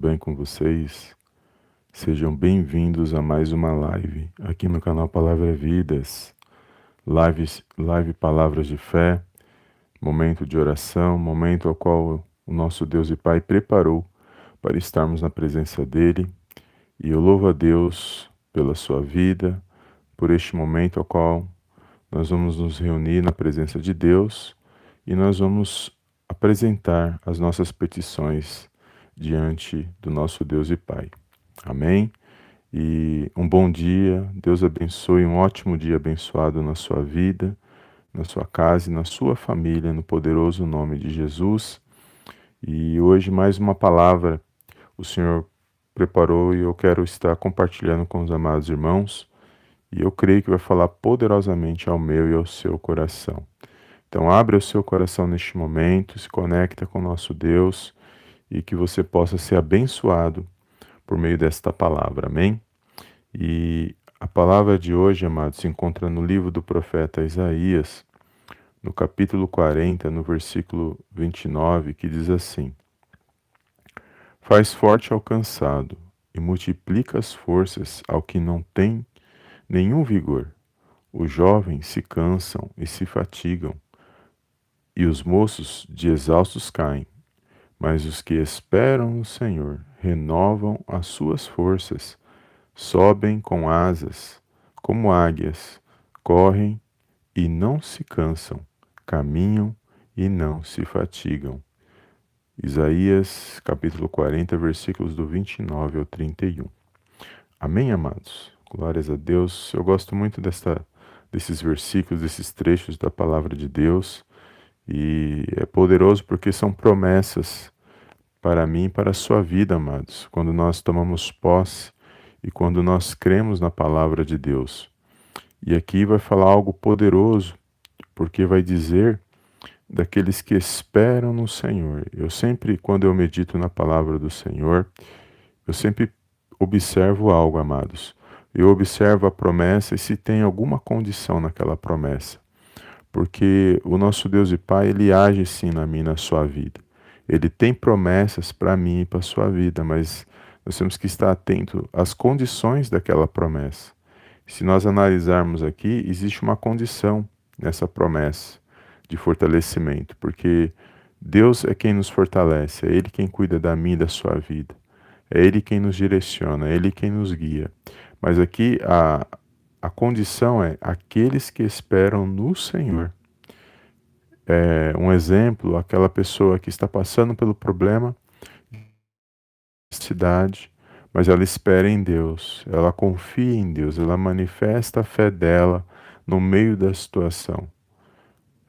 bem com vocês? Sejam bem-vindos a mais uma live aqui no canal Palavra Vidas. Live, live Palavras de Fé, momento de oração, momento ao qual o nosso Deus e Pai preparou para estarmos na presença dEle. E eu louvo a Deus pela sua vida, por este momento ao qual nós vamos nos reunir na presença de Deus e nós vamos apresentar as nossas petições diante do nosso Deus e Pai. Amém? E um bom dia, Deus abençoe, um ótimo dia abençoado na sua vida, na sua casa e na sua família, no poderoso nome de Jesus. E hoje mais uma palavra o Senhor preparou e eu quero estar compartilhando com os amados irmãos. E eu creio que vai falar poderosamente ao meu e ao seu coração. Então, abre o seu coração neste momento, se conecta com o nosso Deus e que você possa ser abençoado por meio desta palavra. Amém? E a palavra de hoje, amados, se encontra no livro do profeta Isaías, no capítulo 40, no versículo 29, que diz assim: Faz forte ao cansado e multiplica as forças ao que não tem nenhum vigor. Os jovens se cansam e se fatigam, e os moços de exaustos caem. Mas os que esperam no Senhor renovam as suas forças, sobem com asas, como águias, correm e não se cansam, caminham e não se fatigam. Isaías capítulo 40, versículos do 29 ao 31. Amém, amados? Glórias a Deus. Eu gosto muito desta, desses versículos, desses trechos da palavra de Deus. E é poderoso porque são promessas para mim e para a sua vida, amados, quando nós tomamos posse e quando nós cremos na palavra de Deus. E aqui vai falar algo poderoso, porque vai dizer daqueles que esperam no Senhor. Eu sempre, quando eu medito na palavra do Senhor, eu sempre observo algo, amados. Eu observo a promessa e se tem alguma condição naquela promessa porque o nosso Deus e Pai, ele age sim na minha na sua vida. Ele tem promessas para mim e para a sua vida, mas nós temos que estar atento às condições daquela promessa. Se nós analisarmos aqui, existe uma condição nessa promessa de fortalecimento, porque Deus é quem nos fortalece, é Ele quem cuida da minha e da sua vida, é Ele quem nos direciona, é Ele quem nos guia. Mas aqui a, a condição é aqueles que esperam no Senhor. É, um exemplo, aquela pessoa que está passando pelo problema, cidade, mas ela espera em Deus, ela confia em Deus, ela manifesta a fé dela no meio da situação.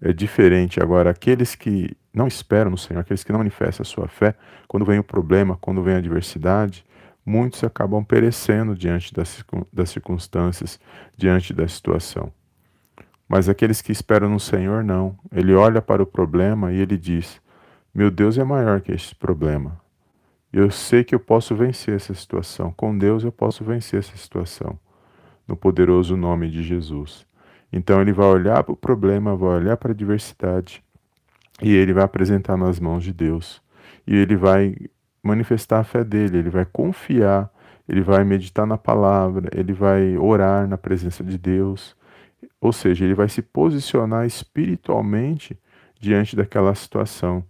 É diferente agora aqueles que não esperam no Senhor, aqueles que não manifestam a sua fé, quando vem o problema, quando vem a adversidade, muitos acabam perecendo diante das, circunstâncias, diante da situação. Mas aqueles que esperam no Senhor, não. Ele olha para o problema e ele diz: Meu Deus é maior que este problema. Eu sei que eu posso vencer essa situação. Com Deus eu posso vencer essa situação. No poderoso nome de Jesus. Então ele vai olhar para o problema, vai olhar para a adversidade e ele vai apresentar nas mãos de Deus. E ele vai manifestar a fé dele, ele vai confiar, ele vai meditar na palavra, ele vai orar na presença de Deus. Ou seja, ele vai se posicionar espiritualmente diante daquela situação.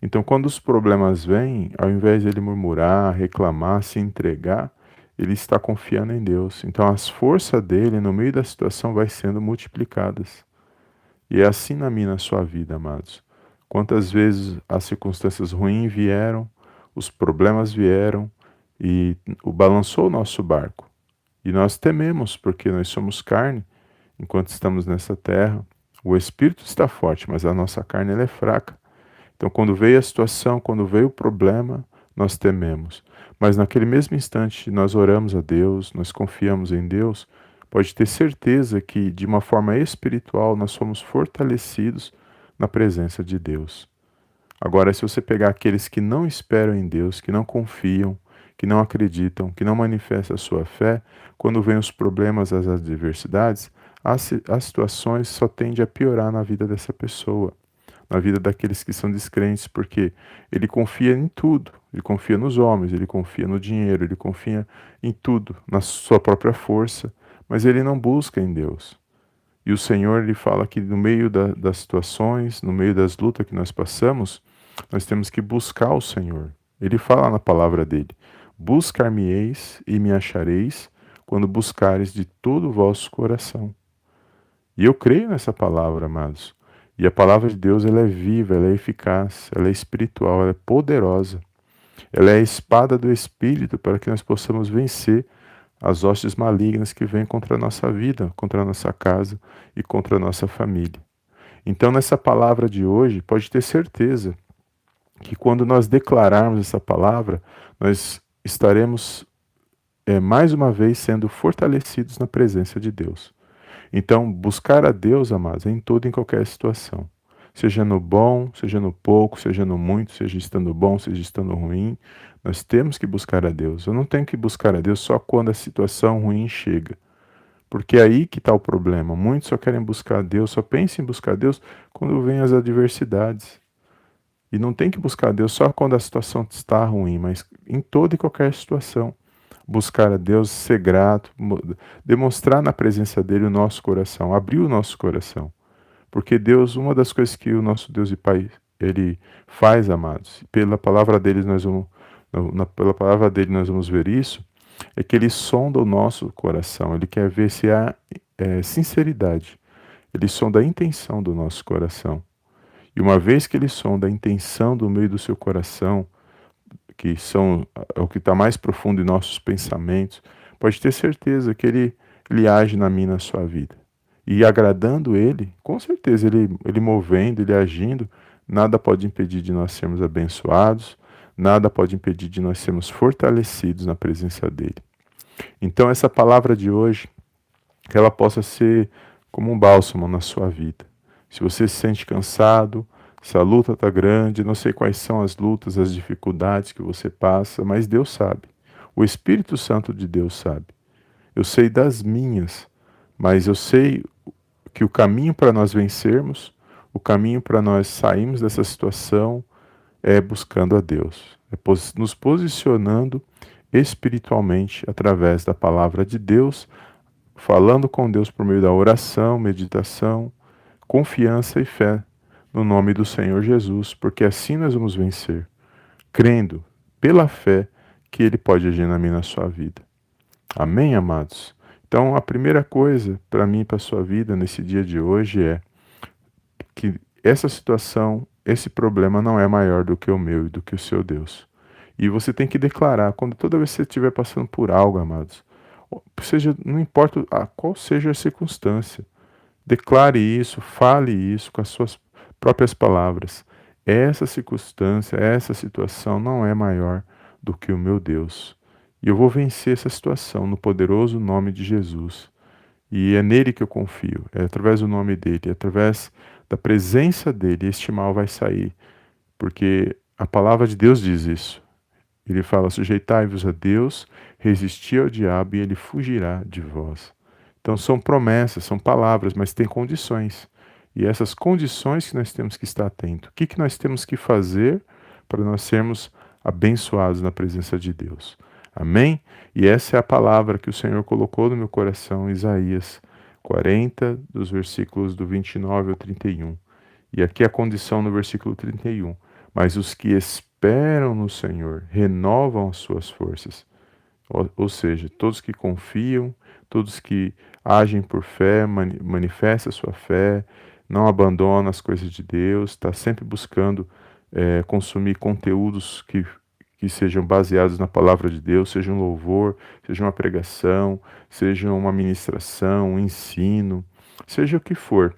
Então, quando os problemas vêm, ao invés de ele murmurar, reclamar, se entregar, ele está confiando em Deus. Então, as forças dele no meio da situação vai sendo multiplicadas. E é assim na minha na sua vida, amados. Quantas vezes as circunstâncias ruins vieram, os problemas vieram e balançou o nosso barco. E nós tememos, porque nós somos carne enquanto estamos nessa terra. O espírito está forte, mas a nossa carne é fraca. Então, quando veio a situação, quando veio o problema, nós tememos. Mas naquele mesmo instante, nós oramos a Deus, nós confiamos em Deus, pode ter certeza que, de uma forma espiritual, nós somos fortalecidos na presença de Deus. Agora, se você pegar aqueles que não esperam em Deus, que não confiam, que não acreditam, que não manifestam a sua fé, quando vêm os problemas, as adversidades, as, as situações só tendem a piorar na vida dessa pessoa. na vida daqueles que são descrentes, porque ele confia em tudo. Ele confia nos homens, ele confia no dinheiro, ele confia em tudo, na sua própria força, mas ele não busca em Deus. E o Senhor ele fala que no meio da, das situações, no meio das lutas que nós passamos, nós temos que buscar o Senhor. Ele fala na palavra dele: Buscar-me-eis e me achareis quando buscares de todo o vosso coração. E eu creio nessa palavra, amados. E a palavra de Deus ela é viva, ela é eficaz, ela é espiritual, ela é poderosa. Ela é a espada do Espírito para que nós possamos vencer as hostes malignas que vêm contra a nossa vida, contra a nossa casa e contra a nossa família. Então, nessa palavra de hoje, pode ter certeza que quando nós declararmos essa palavra, nós estaremos é, mais uma vez sendo fortalecidos na presença de Deus. Então, buscar a Deus, amados, é em toda e em qualquer situação. Seja no bom, seja no pouco, seja no muito, seja estando bom, seja estando ruim, nós temos que buscar a Deus. Eu não tenho que buscar a Deus só quando a situação ruim chega. Porque é aí que está o problema. Muitos só querem buscar a Deus, só pensam em buscar a Deus quando vêm as adversidades. E não tem que buscar Deus só quando a situação está ruim, mas em toda e qualquer situação buscar a Deus, ser grato, demonstrar na presença dele o nosso coração, abrir o nosso coração. Porque Deus, uma das coisas que o nosso Deus e Pai, ele faz, amados, pela palavra dele nós vamos na, pela palavra dele nós vamos ver isso, é que ele sonda o nosso coração, ele quer ver se há é, sinceridade, ele sonda a intenção do nosso coração. E uma vez que ele sonda a intenção do meio do seu coração, que são é o que está mais profundo em nossos pensamentos, pode ter certeza que ele, ele age na minha na sua vida. E agradando ele, com certeza, ele, ele movendo, ele agindo, nada pode impedir de nós sermos abençoados, nada pode impedir de nós sermos fortalecidos na presença dele. Então, essa palavra de hoje, que ela possa ser como um bálsamo na sua vida. Se você se sente cansado, se a luta está grande, não sei quais são as lutas, as dificuldades que você passa, mas Deus sabe. O Espírito Santo de Deus sabe. Eu sei das minhas, mas eu sei que o caminho para nós vencermos, o caminho para nós sairmos dessa situação é buscando a Deus, é nos posicionando espiritualmente através da palavra de Deus, falando com Deus por meio da oração, meditação, confiança e fé no nome do Senhor Jesus, porque assim nós vamos vencer, crendo pela fé que Ele pode agir na minha na sua vida. Amém, amados? Então, a primeira coisa para mim e para a sua vida nesse dia de hoje é que essa situação, esse problema não é maior do que o meu e do que o seu Deus. E você tem que declarar, quando toda vez que você estiver passando por algo, amados, seja, não importa a qual seja a circunstância, declare isso, fale isso com as suas próprias palavras. Essa circunstância, essa situação não é maior do que o meu Deus. E eu vou vencer essa situação no poderoso nome de Jesus. E é nele que eu confio, é através do nome dele, é através da presença dele, este mal vai sair. Porque a palavra de Deus diz isso. Ele fala: sujeitai-vos a Deus, resisti ao diabo e ele fugirá de vós. Então são promessas, são palavras, mas tem condições. E essas condições que nós temos que estar atento. O que, que nós temos que fazer para nós sermos abençoados na presença de Deus? Amém? E essa é a palavra que o Senhor colocou no meu coração, Isaías 40, dos versículos do 29 ao 31. E aqui a condição no versículo 31. Mas os que esperam no Senhor renovam as suas forças. Ou, ou seja, todos que confiam, todos que agem por fé, manifestam a sua fé, não abandona as coisas de Deus, está sempre buscando é, consumir conteúdos que, que sejam baseados na palavra de Deus, seja um louvor, seja uma pregação, seja uma ministração, um ensino, seja o que for.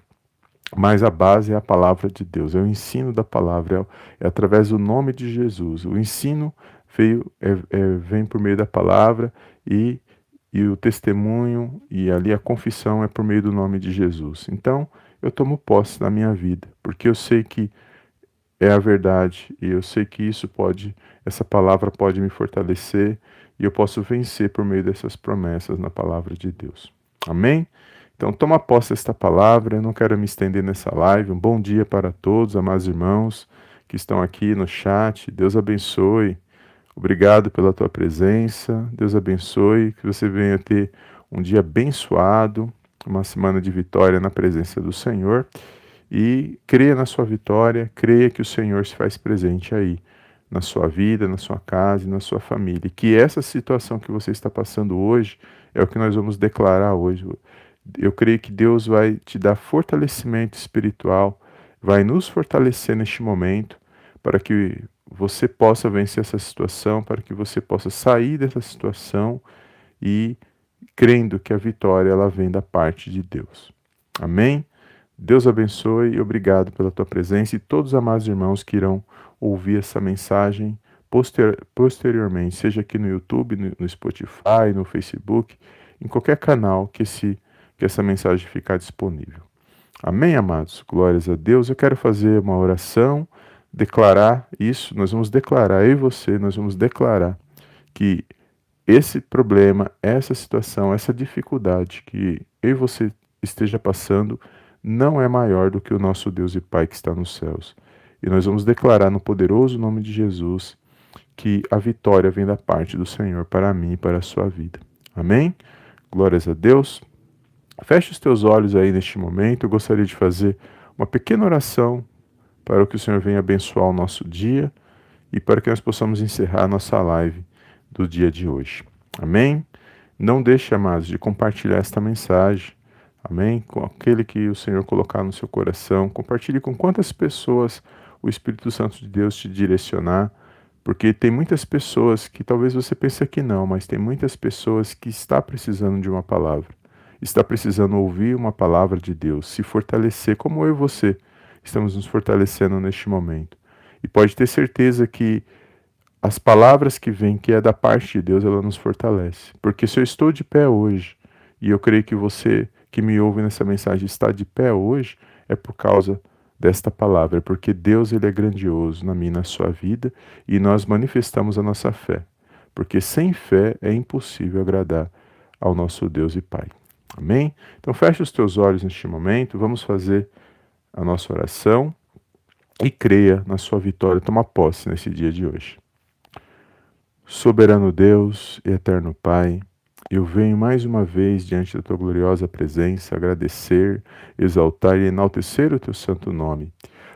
Mas a base é a palavra de Deus, é o ensino da palavra, é, é através do nome de Jesus. O ensino veio, é, é, vem por meio da palavra e, e o testemunho e ali a confissão é por meio do nome de Jesus. Então, eu tomo posse na minha vida, porque eu sei que é a verdade e eu sei que isso pode, essa palavra pode me fortalecer e eu posso vencer por meio dessas promessas na palavra de Deus. Amém? Então, toma posse desta palavra. Eu não quero me estender nessa live. Um bom dia para todos, amados irmãos que estão aqui no chat. Deus abençoe. Obrigado pela tua presença. Deus abençoe. Que você venha ter um dia abençoado, uma semana de vitória na presença do Senhor. E creia na sua vitória, creia que o Senhor se faz presente aí, na sua vida, na sua casa e na sua família. E que essa situação que você está passando hoje é o que nós vamos declarar hoje eu creio que Deus vai te dar fortalecimento espiritual, vai nos fortalecer neste momento para que você possa vencer essa situação, para que você possa sair dessa situação e crendo que a vitória ela vem da parte de Deus. Amém? Deus abençoe e obrigado pela tua presença e todos os amados irmãos que irão ouvir essa mensagem posteriormente, seja aqui no YouTube, no Spotify, no Facebook, em qualquer canal que esse que essa mensagem ficar disponível. Amém, amados? Glórias a Deus. Eu quero fazer uma oração, declarar isso. Nós vamos declarar, eu e você, nós vamos declarar que esse problema, essa situação, essa dificuldade que eu e você esteja passando não é maior do que o nosso Deus e Pai que está nos céus. E nós vamos declarar no poderoso nome de Jesus que a vitória vem da parte do Senhor para mim e para a sua vida. Amém? Glórias a Deus. Feche os teus olhos aí neste momento. Eu gostaria de fazer uma pequena oração para que o Senhor venha abençoar o nosso dia e para que nós possamos encerrar a nossa live do dia de hoje. Amém? Não deixe, amados, de compartilhar esta mensagem. Amém? Com aquele que o Senhor colocar no seu coração. Compartilhe com quantas pessoas o Espírito Santo de Deus te direcionar. Porque tem muitas pessoas que talvez você pense que não, mas tem muitas pessoas que está precisando de uma palavra está precisando ouvir uma palavra de Deus, se fortalecer, como eu e você estamos nos fortalecendo neste momento. E pode ter certeza que as palavras que vêm, que é da parte de Deus, ela nos fortalece. Porque se eu estou de pé hoje, e eu creio que você que me ouve nessa mensagem está de pé hoje, é por causa desta palavra, porque Deus ele é grandioso na minha e na sua vida, e nós manifestamos a nossa fé. Porque sem fé é impossível agradar ao nosso Deus e Pai. Amém? Então feche os teus olhos neste momento, vamos fazer a nossa oração e creia na sua vitória, toma posse nesse dia de hoje. Soberano Deus e eterno Pai, eu venho mais uma vez diante da tua gloriosa presença agradecer, exaltar e enaltecer o teu santo nome.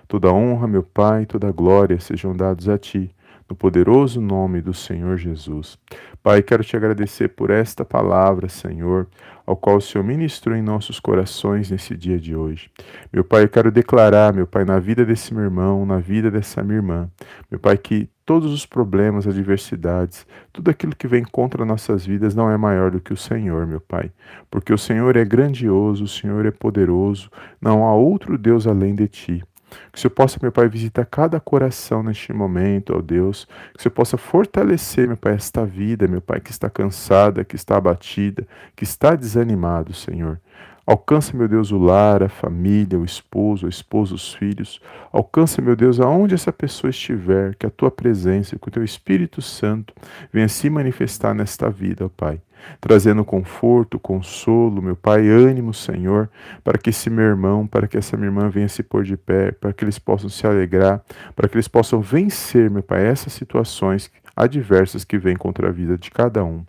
Toda honra, meu Pai, toda glória sejam dados a ti no poderoso nome do Senhor Jesus. Pai, quero te agradecer por esta palavra, Senhor, ao qual o Senhor ministrou em nossos corações nesse dia de hoje. Meu Pai, eu quero declarar, meu Pai, na vida desse meu irmão, na vida dessa minha irmã, meu Pai, que todos os problemas, adversidades, tudo aquilo que vem contra nossas vidas não é maior do que o Senhor, meu Pai. Porque o Senhor é grandioso, o Senhor é poderoso, não há outro Deus além de ti. Que o Senhor possa, meu Pai, visitar cada coração neste momento, ó Deus. Que o Senhor possa fortalecer, meu Pai, esta vida, meu Pai, que está cansada, que está abatida, que está desanimado, Senhor. Alcança, meu Deus, o lar, a família, o esposo, a esposa, os filhos. Alcança, meu Deus, aonde essa pessoa estiver, que a tua presença, que o teu Espírito Santo venha se manifestar nesta vida, ó Pai trazendo conforto, consolo, meu Pai, ânimo, Senhor, para que esse meu irmão, para que essa minha irmã venha se pôr de pé, para que eles possam se alegrar, para que eles possam vencer, meu Pai, essas situações adversas que vêm contra a vida de cada um.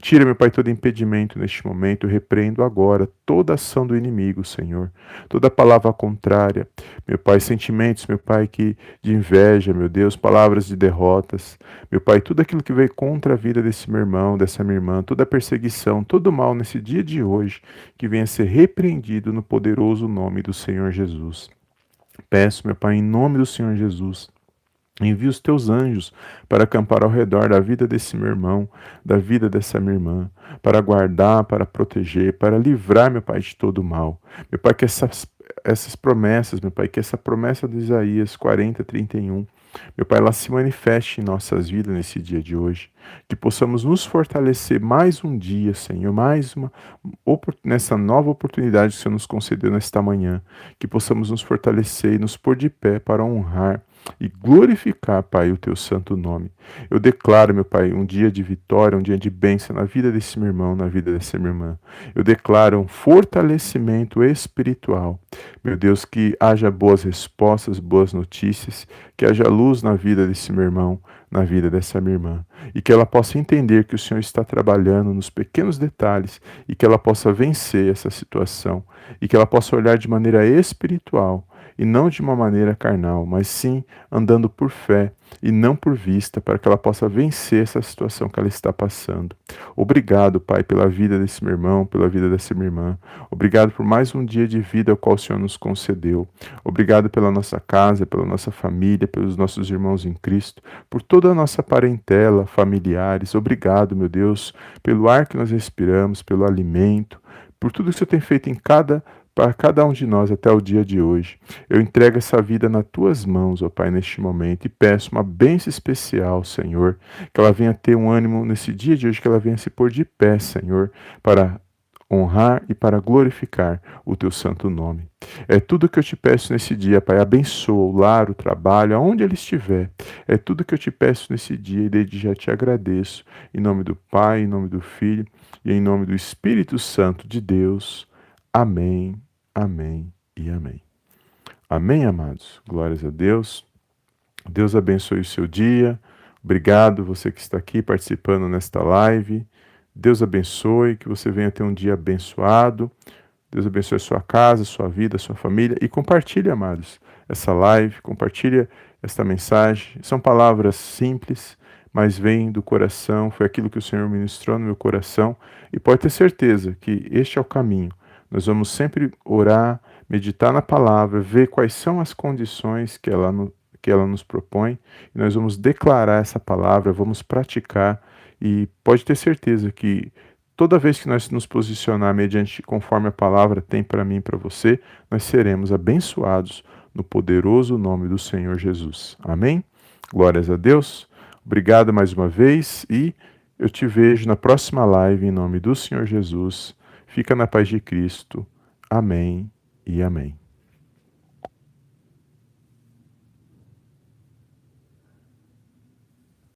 Tira, meu Pai, todo impedimento neste momento. repreendo agora toda ação do inimigo, Senhor. Toda palavra contrária. Meu Pai, sentimentos, meu Pai, que de inveja, meu Deus, palavras de derrotas. Meu Pai, tudo aquilo que veio contra a vida desse meu irmão, dessa minha irmã, toda perseguição, todo mal nesse dia de hoje, que venha ser repreendido no poderoso nome do Senhor Jesus. Peço, meu Pai, em nome do Senhor Jesus Envia os teus anjos para acampar ao redor da vida desse meu irmão, da vida dessa minha irmã, para guardar, para proteger, para livrar, meu Pai, de todo mal. Meu Pai, que essas, essas promessas, meu Pai, que essa promessa de Isaías 40, 31, meu Pai, ela se manifeste em nossas vidas nesse dia de hoje. Que possamos nos fortalecer mais um dia, Senhor, mais uma nessa nova oportunidade que o Senhor nos concedeu nesta manhã. Que possamos nos fortalecer e nos pôr de pé para honrar e glorificar, Pai, o teu santo nome. Eu declaro, meu Pai, um dia de vitória, um dia de bênção na vida desse meu irmão, na vida dessa minha irmã. Eu declaro um fortalecimento espiritual. Meu Deus, que haja boas respostas, boas notícias, que haja luz na vida desse meu irmão, na vida dessa minha irmã. E que ela possa entender que o Senhor está trabalhando nos pequenos detalhes e que ela possa vencer essa situação e que ela possa olhar de maneira espiritual e não de uma maneira carnal, mas sim andando por fé e não por vista, para que ela possa vencer essa situação que ela está passando. Obrigado, Pai, pela vida desse meu irmão, pela vida dessa minha irmã. Obrigado por mais um dia de vida ao qual o Senhor nos concedeu. Obrigado pela nossa casa, pela nossa família, pelos nossos irmãos em Cristo, por toda a nossa parentela, familiares. Obrigado, meu Deus, pelo ar que nós respiramos, pelo alimento, por tudo que o Senhor tem feito em cada para cada um de nós até o dia de hoje. Eu entrego essa vida nas tuas mãos, ó Pai, neste momento, e peço uma bênção especial, Senhor, que ela venha ter um ânimo nesse dia de hoje, que ela venha se pôr de pé, Senhor, para honrar e para glorificar o teu santo nome. É tudo que eu te peço nesse dia, Pai. Abençoa o lar, o trabalho, aonde ele estiver. É tudo que eu te peço nesse dia e desde já te agradeço. Em nome do Pai, em nome do Filho e em nome do Espírito Santo de Deus. Amém, amém e amém. Amém, amados. Glórias a Deus. Deus abençoe o seu dia. Obrigado você que está aqui participando nesta live. Deus abençoe, que você venha ter um dia abençoado. Deus abençoe a sua casa, a sua vida, a sua família e compartilhe, amados, essa live, compartilhe esta mensagem. São palavras simples, mas vêm do coração, foi aquilo que o Senhor ministrou no meu coração e pode ter certeza que este é o caminho nós vamos sempre orar, meditar na palavra, ver quais são as condições que ela, no, que ela nos propõe, e nós vamos declarar essa palavra, vamos praticar, e pode ter certeza que toda vez que nós nos posicionar mediante conforme a palavra tem para mim e para você, nós seremos abençoados no poderoso nome do Senhor Jesus. Amém? Glórias a Deus. Obrigado mais uma vez e eu te vejo na próxima live em nome do Senhor Jesus. Fica na paz de Cristo. Amém e amém.